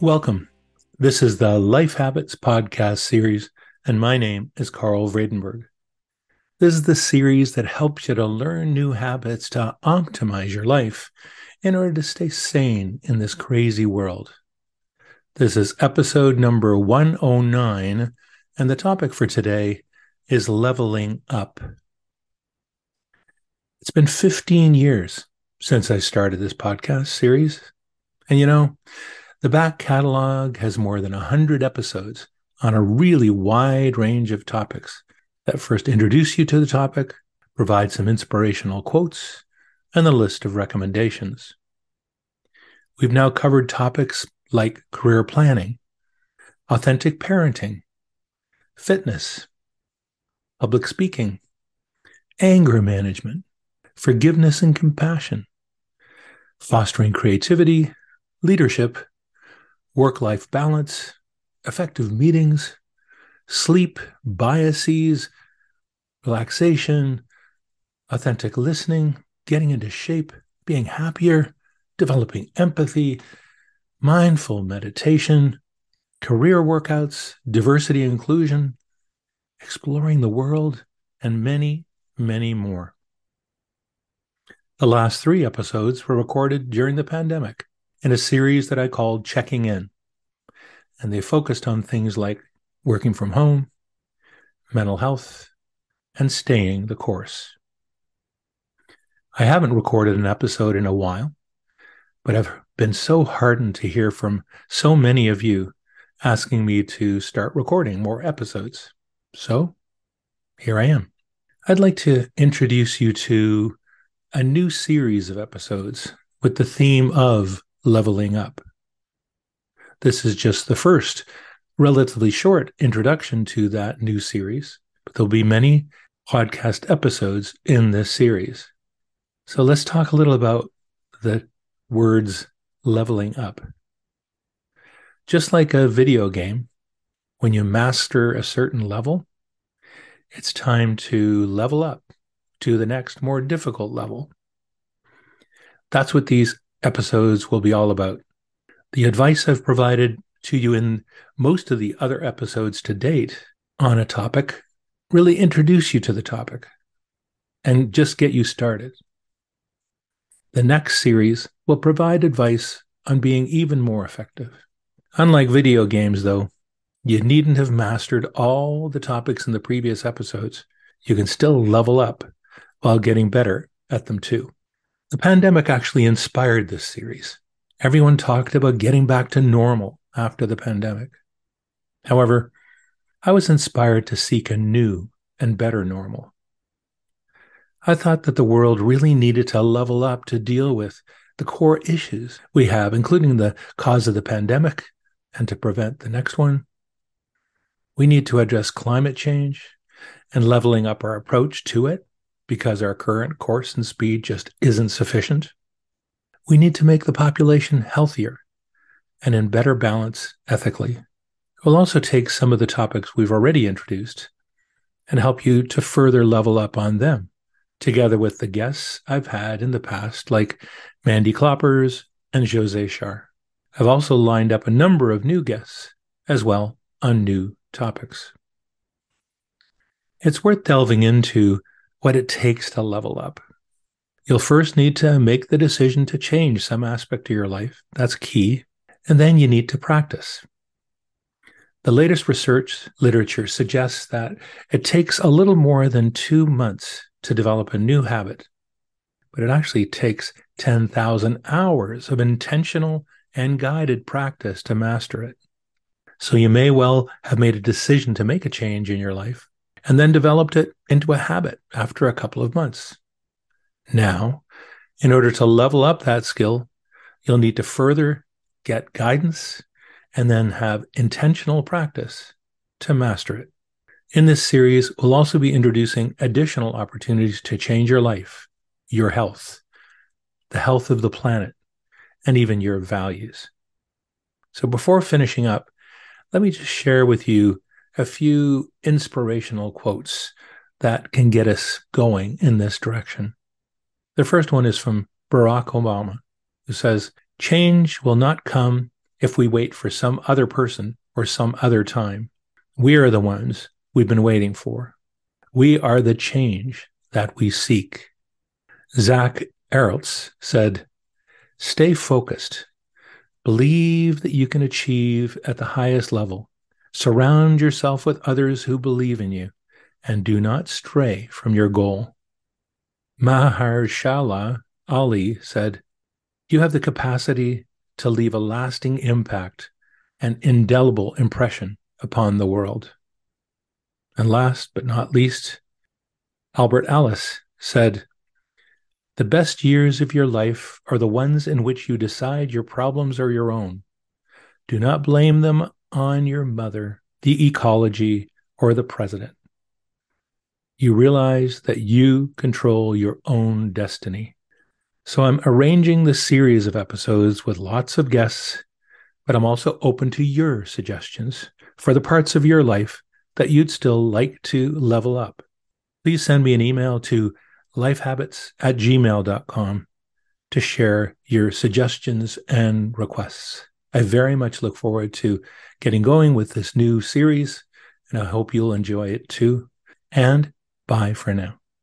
Welcome. This is the Life Habits podcast series, and my name is Karel Vredenburg. This is the series that helps you to learn new habits to optimize your life in order to stay sane in this crazy world. This is episode number 109, and the topic for today is leveling up. It's been 15 years since I started this podcast series. And you know, the back catalog has more than 100 episodes on a really wide range of topics that first introduce you to the topic, provide some inspirational quotes, and a list of recommendations. We've now covered topics like career planning, authentic parenting, fitness, public speaking, anger management, forgiveness and compassion, fostering creativity, leadership, work life balance, effective meetings, sleep, biases, relaxation, authentic listening, getting into shape, being happier, developing empathy, mindful meditation, career workouts, diversity inclusion, exploring the world, and many, many more. The last three episodes were recorded during the pandemic in a series that I called Checking In. And they focused on things like working from home, mental health, and staying the course. I haven't recorded an episode in a while, but I've been so heartened to hear from so many of you asking me to start recording more episodes. So here I am. I'd like to introduce you to a new series of episodes with the theme of leveling up. This is just the first relatively short introduction to that new series, but there'll be many podcast episodes in this series. So let's talk a little about the words leveling up. Just like a video game, when you master a certain level, it's time to level up to the next more difficult level. That's what these episodes will be all about. The advice I've provided to you in most of the other episodes to date on a topic really introduce you to the topic and just get you started. The next series will provide advice on being even more effective. Unlike video games, though, you needn't have mastered all the topics in the previous episodes. You can still level up while getting better at them too. The pandemic actually inspired this series. Everyone talked about getting back to normal after the pandemic. However, I was inspired to seek a new and better normal. I thought that the world really needed to level up to deal with the core issues we have, including the cause of the pandemic and to prevent the next one. We need to address climate change and leveling up our approach to it because our current course and speed just isn't sufficient. We need to make the population healthier and in better balance ethically. We'll also take some of the topics we've already introduced and help you to further level up on them, together with the guests I've had in the past, like Mandy Kloppers and Jose Char. I've also lined up a number of new guests as well on new topics. It's worth delving into what it takes to level up. You'll first need to make the decision to change some aspect of your life. That's key. And then you need to practice. The latest research literature suggests that it takes a little more than two months to develop a new habit, but it actually takes 10,000 hours of intentional and guided practice to master it. So you may well have made a decision to make a change in your life, and then developed it into a habit after a couple of months. Now, in order to level up that skill, you'll need to further get guidance and then have intentional practice to master it. In this series, we'll also be introducing additional opportunities to change your life, your health, the health of the planet, and even your values. So before finishing up, let me just share with you a few inspirational quotes that can get us going in this direction. The first one is from Barack Obama, who says, Change will not come if we wait for some other person or some other time. We are the ones we've been waiting for. We are the change that we seek. Zach Areltz said, Stay focused. Believe that you can achieve at the highest level. Surround yourself with others who believe in you and do not stray from your goal. Mahershala Ali said, You have the capacity to leave a lasting impact, an indelible impression upon the world. And last but not least, Albert Ellis said, The best years of your life are the ones in which you decide your problems are your own. Do not blame them on your mother, the ecology, or the president you realize that you control your own destiny. So I'm arranging this series of episodes with lots of guests, but I'm also open to your suggestions for the parts of your life that you'd still like to level up. Please send me an email to lifehabits at gmail.com to share your suggestions and requests. I very much look forward to getting going with this new series, and I hope you'll enjoy it too. And Bye for now.